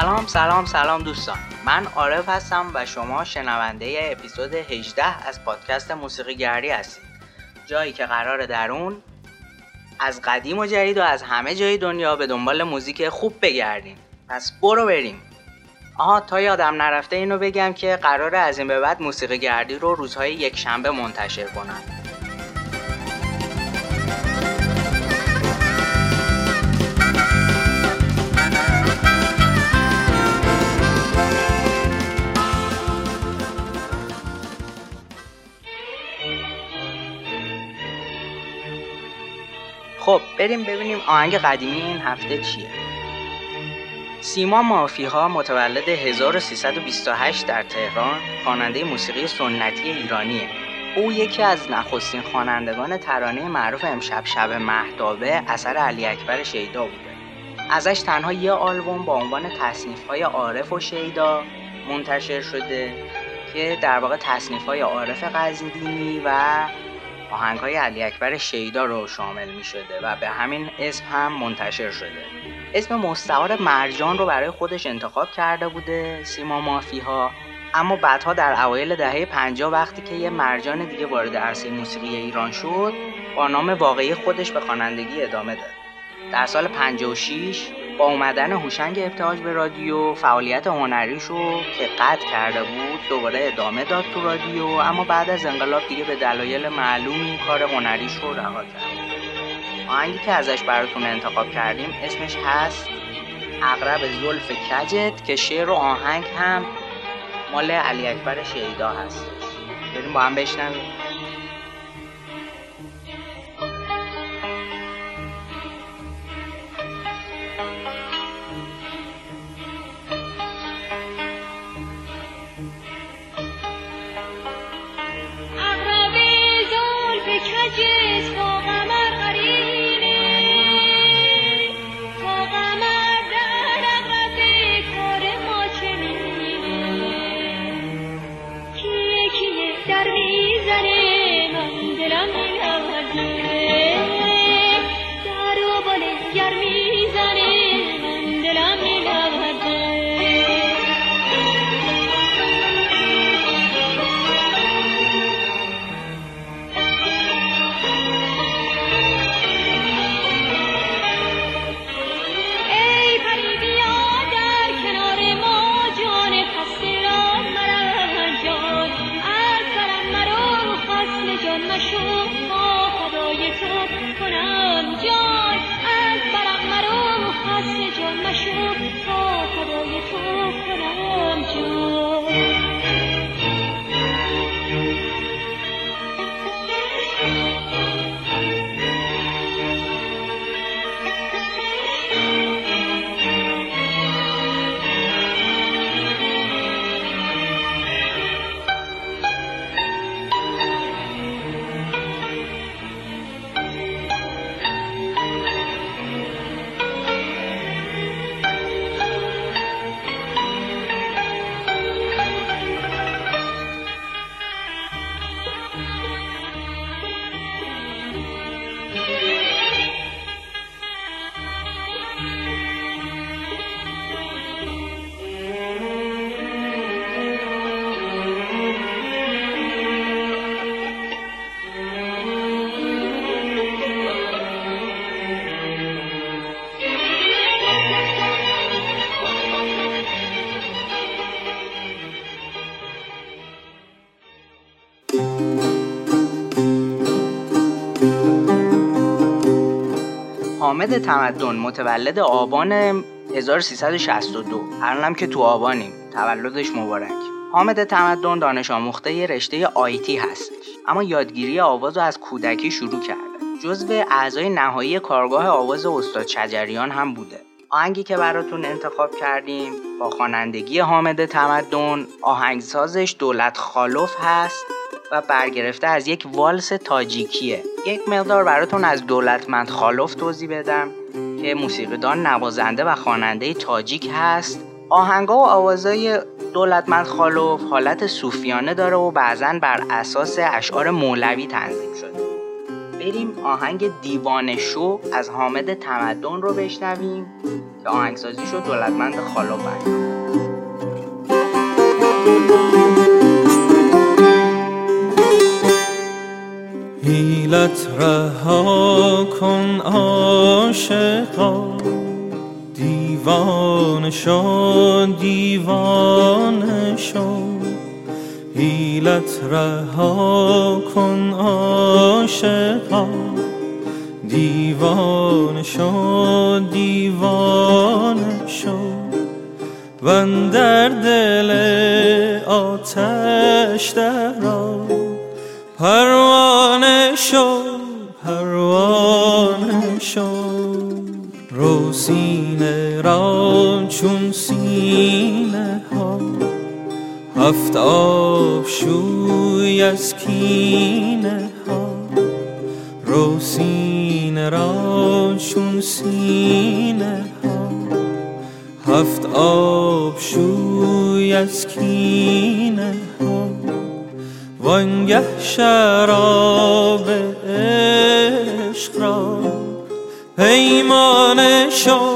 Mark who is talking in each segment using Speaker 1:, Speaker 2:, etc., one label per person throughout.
Speaker 1: سلام سلام سلام دوستان. من عارف هستم و شما شنونده اپیزود 18 از پادکست موسیقی گردی هستید. جایی که قرار در اون از قدیم و جدید و از همه جای دنیا به دنبال موزیک خوب بگردیم پس برو بریم. آها تا یادم نرفته اینو بگم که قرار از این به بعد موسیقی گردی رو روزهای یک شنبه منتشر کنم. بریم ببینیم آهنگ قدیمی این هفته چیه. سیما مافیها متولد 1328 در تهران خواننده موسیقی سنتی ایرانیه. او یکی از نخستین خوانندگان ترانه معروف امشب شب مهدابه اثر علی اکبر شیدا بوده. ازش تنها یه آلبوم با عنوان تصنیف های عارف و شیدا منتشر شده که در واقع تصنیف های عارف قزدینی و آهنگ های علی اکبر شیدا رو شامل می شده و به همین اسم هم منتشر شده. اسم مستعار مرجان رو برای خودش انتخاب کرده بوده سیما مافی ها اما بعدها در اوایل دهه 50 وقتی که یه مرجان دیگه وارد عرصه موسیقی ایران شد با نام واقعی خودش به خوانندگی ادامه داد. در سال 56 با اومدن هوشنگ ابتهاج به رادیو فعالیت هنریش رو که قطع کرده بود دوباره ادامه داد تو رادیو اما بعد از انقلاب دیگه به دلایل معلومی کار هنریش رو رها کرد. آهنگی که ازش براتون انتخاب کردیم اسمش هست اقرب زلف کجت که شعر و آهنگ هم مال علی اکبر شیدا هستش بریم با هم بشنویم. corazón. حامد تمدن متولد آبان 1362 الانم که تو آبانیم. تولدش مبارک. حامد تمدن دانش آموخته رشته آیتی هستش. اما یادگیری آواز رو از کودکی شروع کرده. جزو اعضای نهایی کارگاه آواز استاد شجریان هم بوده. آهنگی که براتون انتخاب کردیم با خوانندگی حامد تمدن آهنگسازش دولت خالوف هست. و برگرفته از یک والس تاجیکیه. یک مقدار براتون از دولتمند خالوف توضیح بدم که موسیقیدان نوازنده و خواننده تاجیک هست. آهنگا و آوازای دولتمند خالوف حالت صوفیانه داره و بعضا بر اساس اشعار مولوی تنظیم شده. بریم آهنگ دیوان شو از حامد تمدن رو بشنویم که آهنگسازی شد دولتمند خالو
Speaker 2: حیلت رها کن عاشقا. دیوان شو دیوان شو. حیلت رها کن عاشقا. دیوان شو دیوان شو. و در دل آتش درا پروانه شو پروانه شو رو را چون سینه ها هفت آب شوی از کینه ها رو را چون سینه ها هفت آب شوی از کینه ها. وانگه شراب عشق را پیمان شو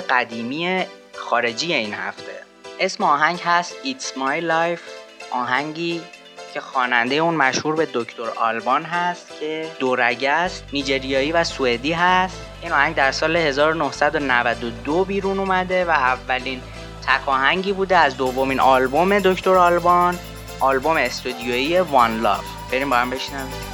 Speaker 1: قدیمی خارجی این هفته. اسم آهنگ هست It's My Life آهنگی که خواننده اون مشهور به دکتر آلبان هست که دورگه است نیجریایی و سوئدی هست. این آهنگ در سال 1992 بیرون اومده و اولین تک آهنگی بوده از دومین آلبوم دکتر آلبان آلبوم استودیویی وان لاف بریم با هم بشنویم.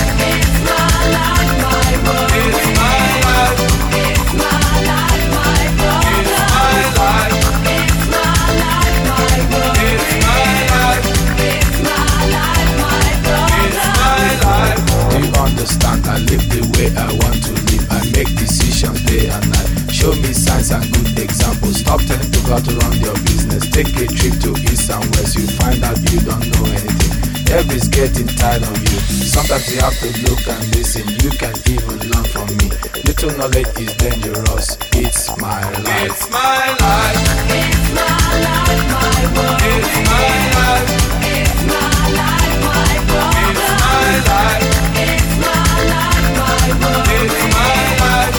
Speaker 3: Sometimes you have to look and listen You can even learn from me Little knowledge is dangerous It's my life It's my life It's my life, my brother. It's my world It's my life It's my life, It's my world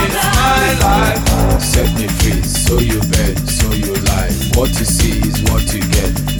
Speaker 3: It's my life Set me free, so you bet, so you lie. What you see is what you get.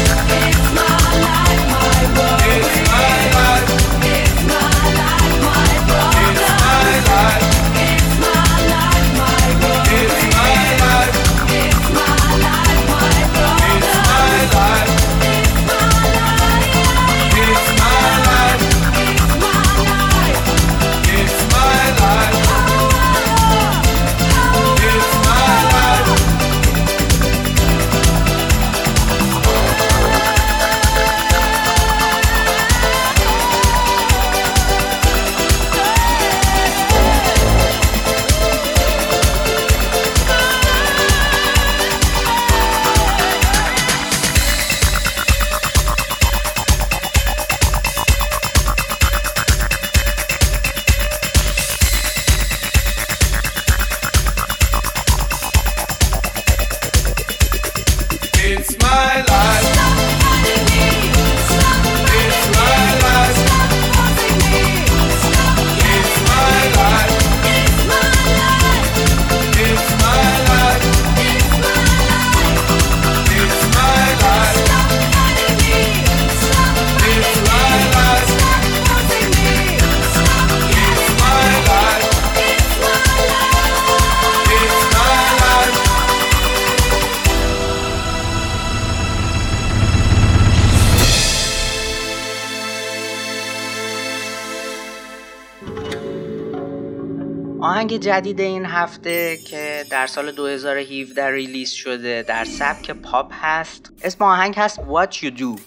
Speaker 4: آهنگ جدید این هفته که در سال 2017 release شده در سبک پاپ هست. اسم آهنگ هست What You Do.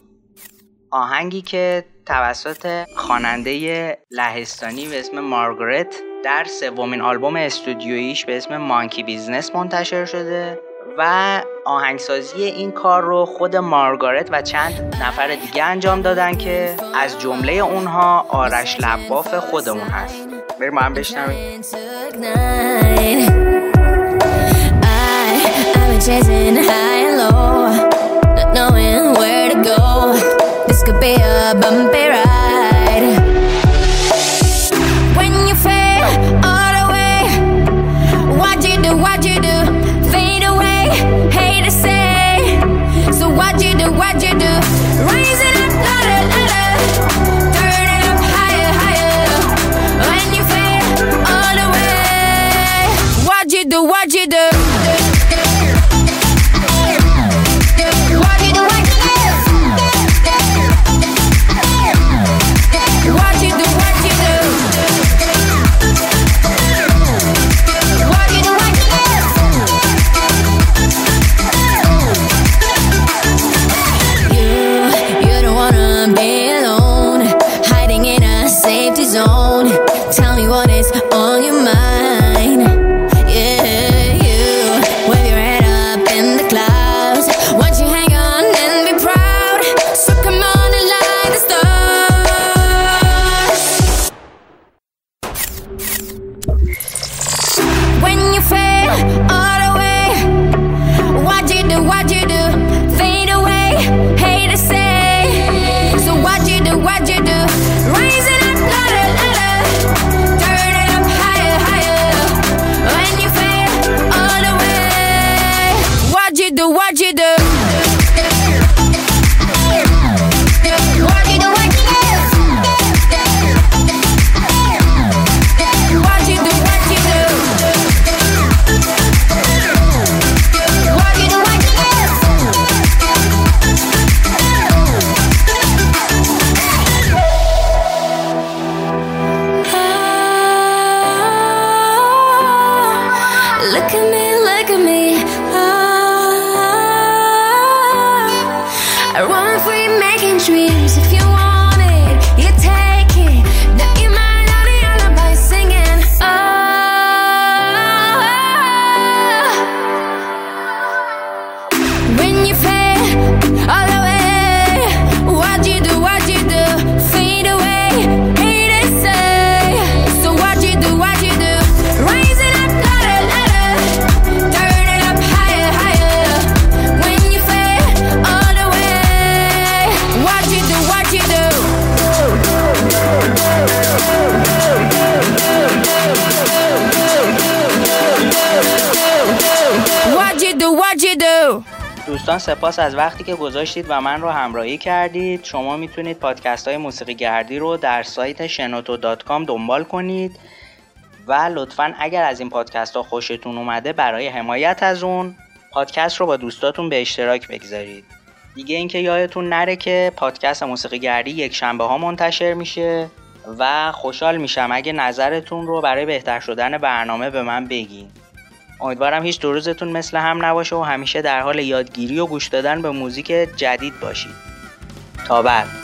Speaker 4: آهنگی که توسط خواننده لهستانی به اسم مارگرت در سومین آلبوم استودیویش به اسم Monkey Business منتشر شده و آهنگسازی این کار رو خود مارگارت و چند نفر دیگه انجام دادن که از جمله اونها آرش لباف خودمون هست. بریم هم بشنویم could wish دوستان سپاس از وقتی که گذاشتید و من رو همراهی کردید. شما می‌تونید پادکست های موسیقی گردی رو در سایت شنوتو دنبال کنید و لطفا اگر از این پادکست ها خوشتون اومده برای حمایت از اون پادکست رو با دوستاتون به اشتراک بگذارید. دیگه اینکه یادتون نره که پادکست موسیقی گردی یک شنبه ها منتشر میشه و خوشحال میشم اگه نظرتون رو برای بهتر شدن برنامه به من بگین. امیدوارم هیچ دو روزتون مثل هم نباشه و همیشه در حال یادگیری و گوش دادن به موزیک جدید باشید. تا بعد.